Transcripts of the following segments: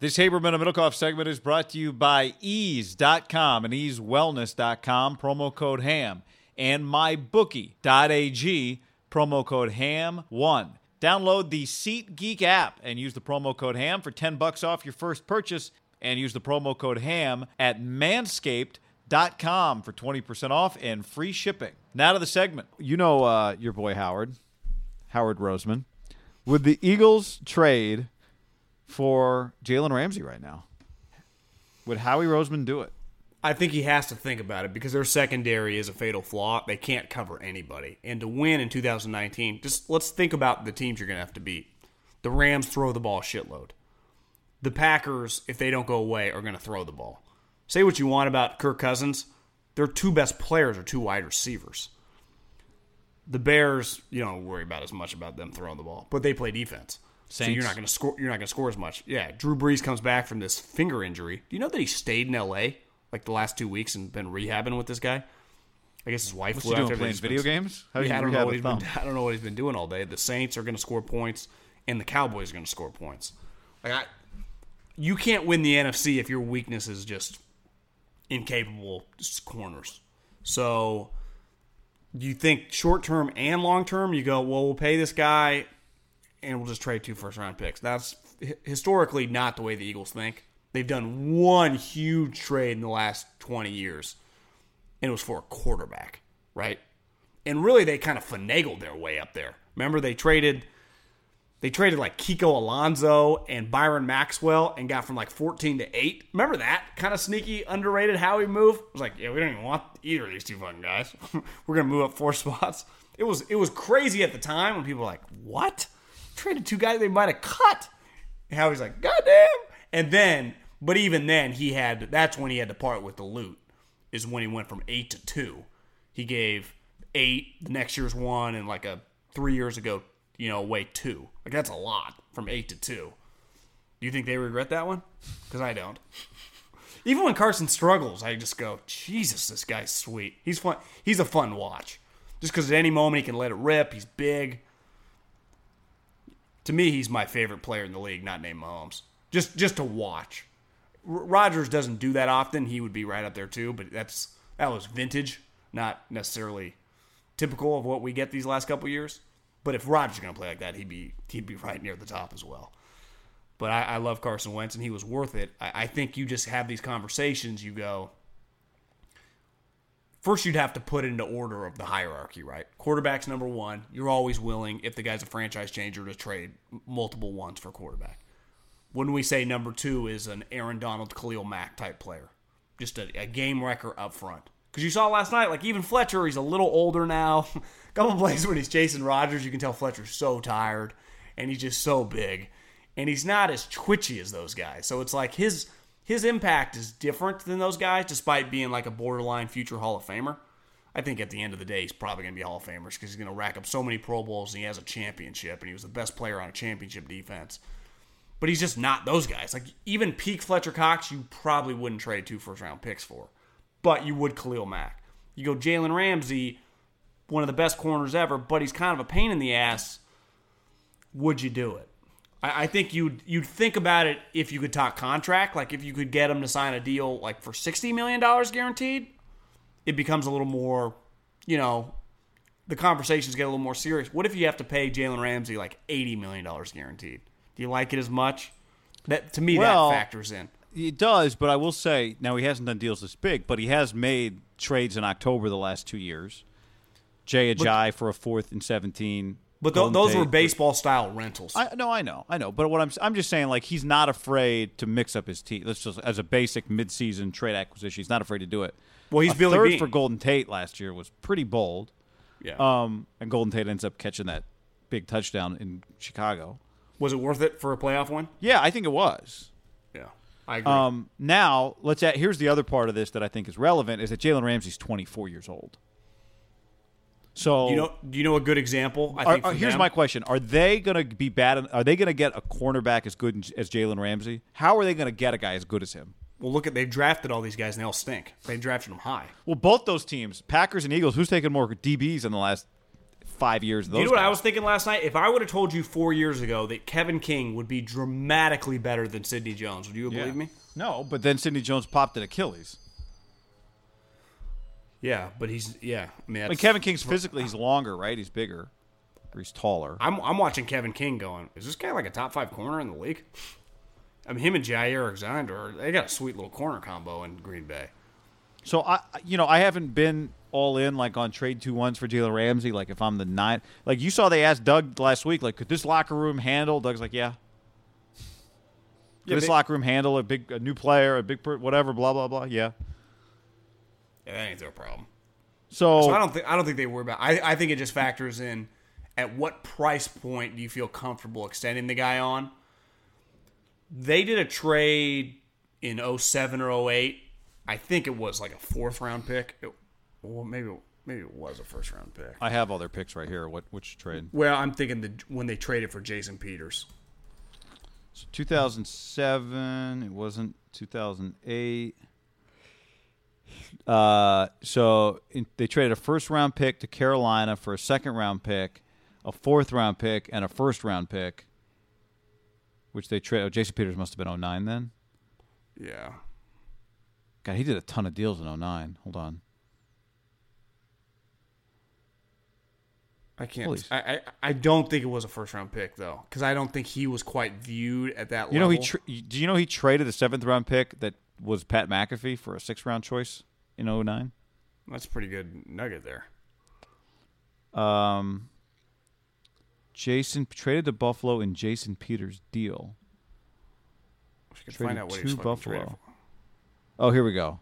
This Haberman and Middlekauff segment is brought to you by eaze.com and eazewellness.com, promo code HAM, and mybookie.ag, promo code HAM1. Download the SeatGeek app and use the promo code HAM for 10 bucks off your first purchase and use the promo code HAM at manscaped.com for 20% off and free shipping. Now to the segment. You know uh, your boy Howard, Howard Roseman. Would the Eagles trade for Jalen Ramsey right now? Would Howie Roseman do it? I think he has to think about it because their secondary is a fatal flaw. They can't cover anybody. And to win in 2019, just let's think about the teams you're going to have to beat. The Rams throw the ball shitload. The Packers, if they don't go away, are going to throw the ball. Say what you want about Kirk Cousins, their two best players are two wide receivers. The Bears, you don't worry about as much about them throwing the ball, but they play defense. So you're not going to score. You're not going to score as much. Yeah, Drew Brees comes back from this finger injury. Do you know that he stayed in L.A. like the last two weeks and been rehabbing with this guy? I guess his wife What's flew he out doing, there. playing video games? How Yeah, I don't know what been. I don't know what he's been doing all day. The Saints are going to score points, and the Cowboys are going to score points. Like I, you can't win the NFC if your weakness is just incapable just corners. So you think short term and long term, you go, well, we'll pay this guy and we'll just trade two first round picks. That's historically not the way the Eagles think. They've done one huge trade in the last 20 years, and it was for a quarterback, right? And really, they kind of finagled their way up there. Remember, they traded. They traded like Kiko Alonso and Byron Maxwell and got from like 14 to 8. Remember that kind of sneaky, underrated Howie move? It was like, yeah, we don't even want either of these two fucking guys. We're gonna move up four spots. It was it was crazy at the time when people were like, what? Traded two guys they might have cut. And Howie's like, goddamn. And then, but even then, he had that's when he had to part with the loot. Is when he went from eight to two. He gave eight the next year's one, and like a three years ago, you know, away two. Like that's a lot from eight to two. Do you think they regret that one? Because I don't. Even when Carson struggles, I just go, Jesus, this guy's sweet. He's fun. He's a fun watch. Just because at any moment he can let it rip. He's big. To me, he's my favorite player in the league, not named Mahomes. Just just to watch. R- Rodgers doesn't do that often. He would be right up there too, but that's that was vintage, not necessarily typical of what we get these last couple years. But if Rodgers going to play like that, he'd be he'd be right near the top as well. But I, I love Carson Wentz, and he was worth it. I, I think you just have these conversations. You go first, you'd have to put it into order of the hierarchy, right? Quarterback's number one. You're always willing, if the guy's a franchise changer, to trade multiple ones for quarterback. When we say number two is an Aaron Donald, Khalil Mack type player, just a, a game wrecker up front. Because you saw last night, like even Fletcher, he's a little older now. a couple plays when he's chasing Rodgers, you can tell Fletcher's so tired and he's just so big. And he's not as twitchy as those guys. So it's like his his impact is different than those guys, despite being like a borderline future Hall of Famer. I think at the end of the day, he's probably going to be Hall of Famer because he's going to rack up so many Pro Bowls and he has a championship and he was the best player on a championship defense. But he's just not those guys. Like even peak Fletcher Cox, you probably wouldn't trade two first round picks for, but you would Khalil Mack. You go Jalen Ramsey, one of the best corners ever, but he's kind of a pain in the ass. Would you do it? I, I think you'd you'd think about it if you could talk contract, like if you could get him to sign a deal like for sixty million dollars guaranteed, it becomes a little more, you know, the conversations get a little more serious. What if you have to pay Jalen Ramsey like eighty million dollars guaranteed? Do you like it as much? That to me Well, that factors in. It does, but I will say now he hasn't done deals this big, but he has made trades in October the last two years. Jay Ajayi for a fourth and seventeen. But th- those Tate were baseball style rentals. I no, I know, I know. But what I'm I'm just saying, like he's not afraid to mix up his team. Let's just as a basic midseason trade acquisition, he's not afraid to do it. Well, he's a Billy third Beane. for Golden Tate last year was pretty bold. yeah. Um, and Golden Tate ends up catching that big touchdown in Chicago. was it worth it for a playoff win? Yeah, I think it was. Yeah. I agree. Um, now let's add, here's the other part of this that I think is relevant is that Jalen Ramsey's 24 years old. So you know, do you know a good example? I are- here's them? my question: Are they going to be bad? Are they going to get a cornerback as good as Jalen Ramsey? How are they going to get a guy as good as him? Well, look at they've drafted all these guys and they all stink. They drafted them high. Well, both those teams, Packers and Eagles, who's taken more DBs in the last five years? Those you know what I was thinking last night? If I would have told you four years ago that Kevin King would be dramatically better than Sidney Jones, would you have Yeah. believed me? No, but then Sidney Jones popped an Achilles. Yeah, but he's yeah. I mean, Like that's, Kevin King's physically, he's longer, right? He's bigger, or he's taller. I'm I'm watching Kevin King going. Is this guy like a top five corner in the league? I mean, him and Jaire Alexander, they got a sweet little corner combo in Green Bay. So I, you know, I haven't been all in like on trade two ones for Jalen Ramsey. Like if I'm the nine, like you saw, they asked Doug last week, like could this locker room handle? Doug's like, yeah. Could Yeah, this they- locker room handle a big, a new player, a big, whatever, blah blah blah. Yeah. Yeah, that ain't their problem. So, So I don't think I don't think they worry about. I I think it just factors in at what price point do you feel comfortable extending the guy on. They did a trade in 07 or 08. I think it was like a fourth round pick. It, well, maybe maybe it was a first round pick. I have all their picks right here. What which trade? Well, I'm thinking the when they traded for Jason Peters. So 2007. It wasn't 2008. Uh, so in, they traded a first round pick to Carolina for a second round pick, a fourth round pick, and a first round pick. Which they traded. Oh, Jason Peters must have been 09 then. Yeah. God, he did a ton of deals in 09. Hold on. I can't. I, I I don't think it was a first round pick though, because I don't think he was quite viewed at that You know level. he. Tra- do you know he traded a seventh round pick that was Pat McAfee for a six round choice in 09? That's a pretty good nugget there. Um, Jason traded to Buffalo in Jason Peters' deal. We could Traded find out what to fucking Buffalo. Oh, here we go.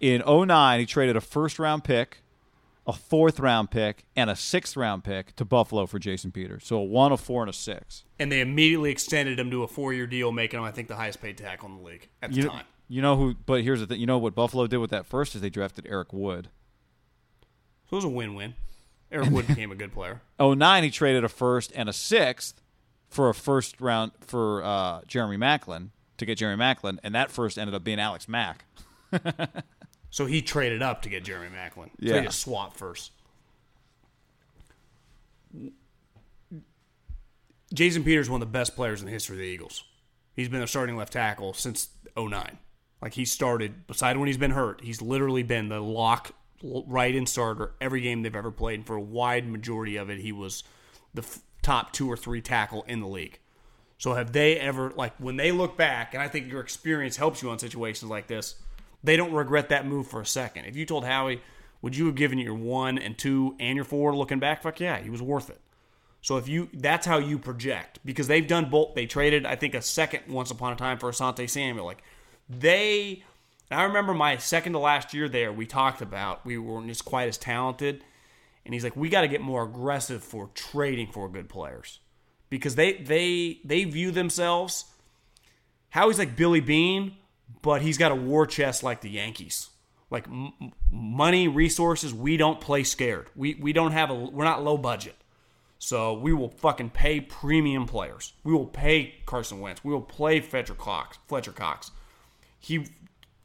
In 09, he traded a first round pick, a fourth round pick, and a sixth round pick to Buffalo for Jason Peters. So a one, a four, and a six. And they immediately extended him to a four year deal, making him, I think, the highest paid tackle in the league at the You know, time. You know who? But here's the thing. You know what Buffalo did with that first is they drafted Eric Wood. So it was a win win. Eric Wood became a good player. 09, he traded a first and a sixth for a first round for uh, Jeremy Maclin to get Jeremy Maclin, and that first ended up being Alex Mack. So he traded up to get Jeremy Maclin. So Yeah. he just swapped first. Jason Peters is one of the best players in the history of the Eagles. He's been a starting left tackle since 09. Like he started, beside when he's been hurt, he's literally been the lock right in starter every game they've ever played. And for a wide majority of it, he was the f- top two or three tackle in the league. So have they ever like when they look back, and I think your experience helps you on situations like this, they don't regret that move for a second. If you told Howie, would you have given your one and two and your four looking back? Fuck yeah, he was worth it. So if you that's how you project because they've done both. They traded I think a second once upon a time for Asante Samuel. Like they, I remember my second to last year there. We talked about we weren't just quite as talented, and he's like, we got to get more aggressive for trading for good players because they they they view themselves. Howie's like Billy Beane, but he's got a war chest like the Yankees. Like m- money, resources, we don't play scared. We we don't have a we're not low budget. So we will fucking pay premium players. We will pay Carson Wentz. We will play Fletcher Cox. Fletcher Cox. He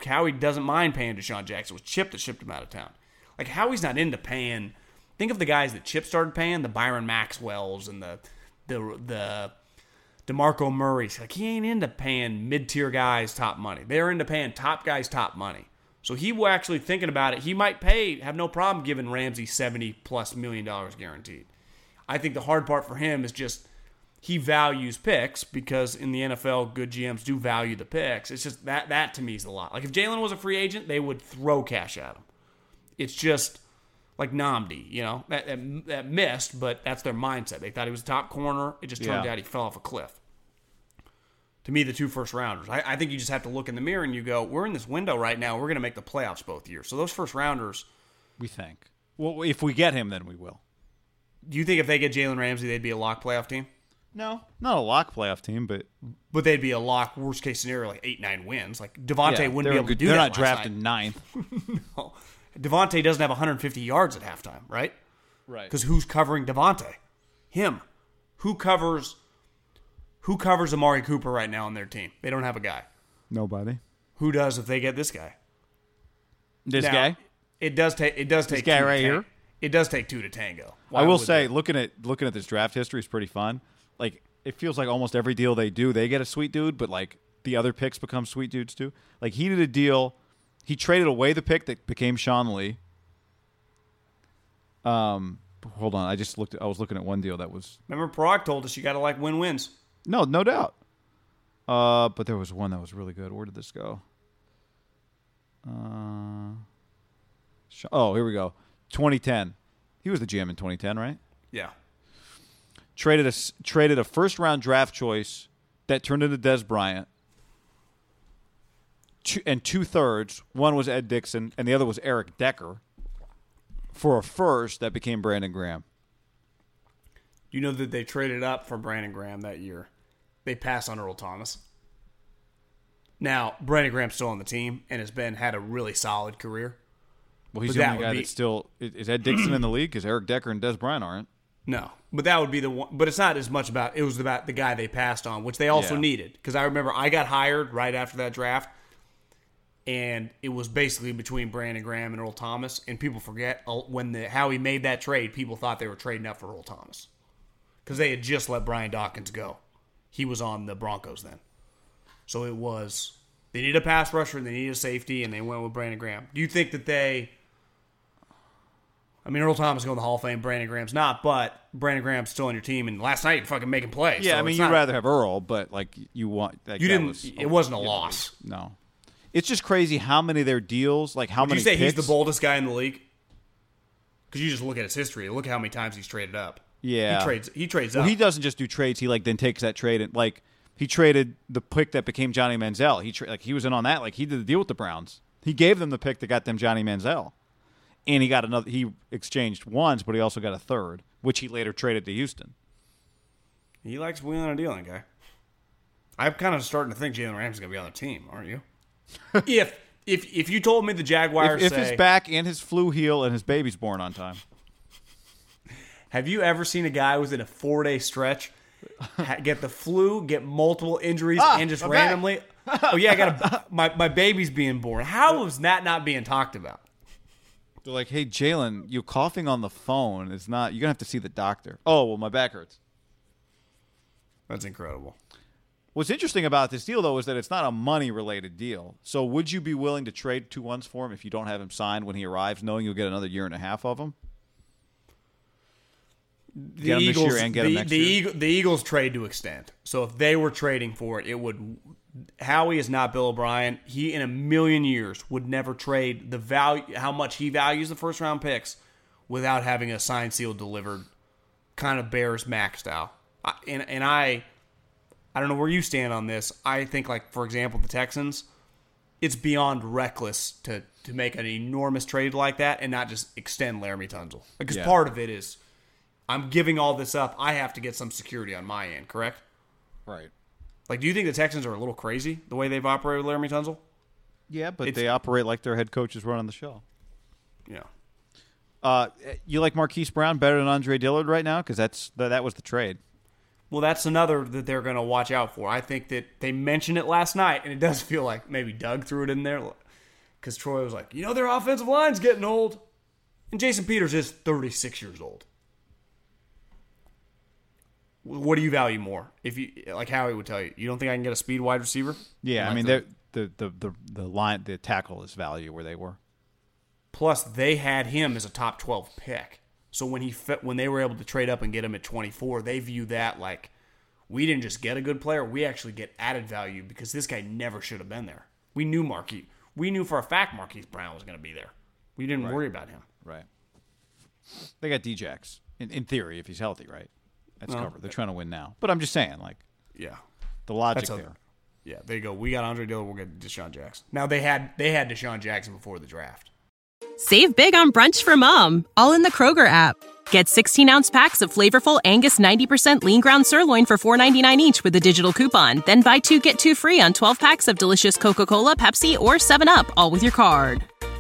Howie doesn't mind paying DeSean Jackson. It was Chip that shipped him out of town. Like Howie's not into paying. Think of the guys that Chip started paying, the Byron Maxwells and the the the DeMarco Murray's. Like he ain't into paying mid tier guys top money. They're into paying top guys top money. So he was actually thinking about it. He might pay, have no problem giving Ramsey seventy plus million dollars guaranteed. I think the hard part for him is just he values picks because in the NFL, good GMs do value the picks. It's just that that to me is a lot. Like if Jalen was a free agent, they would throw cash at him. It's just like Nnamdi, you know, that, that, that missed, but that's their mindset. They thought he was a top corner. It just turned Yeah. out he fell off a cliff. To me, the two first rounders, I, I think you just have to look in the mirror and you go, we're in this window right now. We're going to make the playoffs both years. So those first rounders, We think. Well, if we get him, then we will. do you think if they get Jalen Ramsey, they'd be a lock playoff team? No, not a lock playoff team, but But they'd be a lock worst case scenario, like eight nine wins. Like Davante yeah, wouldn't be able good- to do They're that. not drafted night. ninth. No, Davante doesn't have 150 yards at halftime, right? Right. Because who's covering Davante? Him. Who covers? Who covers Amari Cooper right now on their team? They don't have a guy. Nobody. Who does if they get this guy? This Now, guy. It does take. It does take This guy right here? It does take two to tango. Why I will say, looking at looking at this draft history is pretty fun. Like it feels like almost every deal they do, they get a sweet dude, but like the other picks become sweet dudes too. Like he did a deal, he traded away the pick that became Sean Lee. Um, hold on, I just looked. At, I was looking at one deal that was remember Prague told us you got to like win wins. no, no doubt. Uh, but there was one that was really good. Where did this go? Uh, oh, here we go. 2010. He was the GM in 2010, right? Yeah. Traded a traded a first round draft choice that turned into Dez Bryant, two, and two thirds. One was Ed Dickson, and the other was Eric Decker. For a first that became Brandon Graham. You know that they traded up for Brandon Graham that year. They passed on Earl Thomas. Now Brandon Graham's still on the team and has been had a really solid career. Well, he's But the only guy be- that's still is is Ed Dickson in the league because Eric Decker and Dez Bryant aren't. No, but that would be the one. But it's not as much about. It was about the guy they passed on, which they also Yeah. needed. Because I remember I got hired right after that draft, and it was basically between Brandon Graham and Earl Thomas. And people forget uh, when the how he made that trade. People thought they were trading up for Earl Thomas because they had just let Brian Dawkins go. He was on the Broncos then, so it was they needed a pass rusher and they needed a safety, and they went with Brandon Graham. Do you think that they? I mean, Earl Thomas going to the Hall of Fame. Brandon Graham's not, but Brandon Graham's still on your team. And last night, fucking making plays. Yeah, so I mean, you'd not- rather have Earl, but like you want that You didn't. was- it wasn't a loss. No, it's just crazy how many of their deals, like how Would many. you say he's the boldest guy in the league? Because you just look at his history. Look how many times he's traded up. Yeah. he trades. He trades Well, up. he doesn't just do trades. He like then takes that trade and like he traded the pick that became Johnny Manziel. He tra- like he was in on that. Like he did the deal with the Browns. He gave them the pick that got them Johnny Manziel, and he got another. He exchanged ones, but he also got a third, which he later traded to Houston. He likes wheeling and dealing, guy. I'm kind of starting to think Jalen Ramsey's gonna be on the team, aren't you? if if if you told me the Jaguars If, if say, his back and his flu heal and his baby's born on time, Have you ever seen a guy within a four day stretch get the flu, get multiple injuries, Ah, and just my back. randomly? oh yeah, I got a my my baby's being born. How is that not being talked about? They're like, "Hey, Jalen, you coughing on the phone is not. You're gonna have to see the doctor." Oh well, my back hurts. That's incredible. What's interesting about this deal, though, is that it's not a money related deal. So, would you be willing to trade two ones for him if you don't have him signed when he arrives, knowing you'll get another year and a half of him? The Get him this Eagles, year and get the, him next the? Eagle, the Eagles trade to extend. So if they were trading for it, it would. Howie is not Bill O'Brien. He in a million years would never trade the value, how much he values the first round picks, without having a signed, seal delivered, kind of Bears Mack style. I, and and I, I don't know where you stand on this. I think like for example the Texans, it's beyond reckless to to make an enormous trade like that and not just extend Laremy Tunsil because Yeah. part of it is I'm giving all this up. I have to get some security on my end, correct? Right. Like, do you think the Texans are a little crazy the way they've operated with Laremy Tunsil? Yeah, but It's- they operate like their head coach is running the show. Yeah. Uh, you like Marquise Brown better than Andre Dillard right now? Because that's that, that was the trade. Well, that's another that they're going to watch out for. I think that they mentioned it last night, and it does feel like maybe Doug threw it in there because Troy was like, you know, their offensive line's getting old, and Jason Peters is 36 years old. What do you value more? If you like Howie would tell you, you don't think I can get a speed wide receiver? Yeah, I mean the- the the the the line the tackle is value where they were. Plus, they had him as a top 12 pick. So when he fit, when they were able to trade up and get him at 24, they view that like we didn't just get a good player, we actually get added value because this guy never should have been there. We knew Marquise, we knew for a fact Marquise Brown was going to be there. We didn't worry about him. Right. They got Djax in, in theory if he's healthy, right? That's covered. They're trying to win now. But I'm just saying, like Yeah. the logic That's a- there. Yeah, there you go. We got Andre Dillard, we'll get DeSean Jackson. Now they had they had DeSean Jackson before the draft. Save big on brunch for mom, all in the Kroger app. Get 16 ounce packs of flavorful Angus 90% lean ground sirloin for $4.99 each with a digital coupon. Then buy two get two free on 12 packs of delicious Coca Cola, Pepsi, or 7UP, all with your card.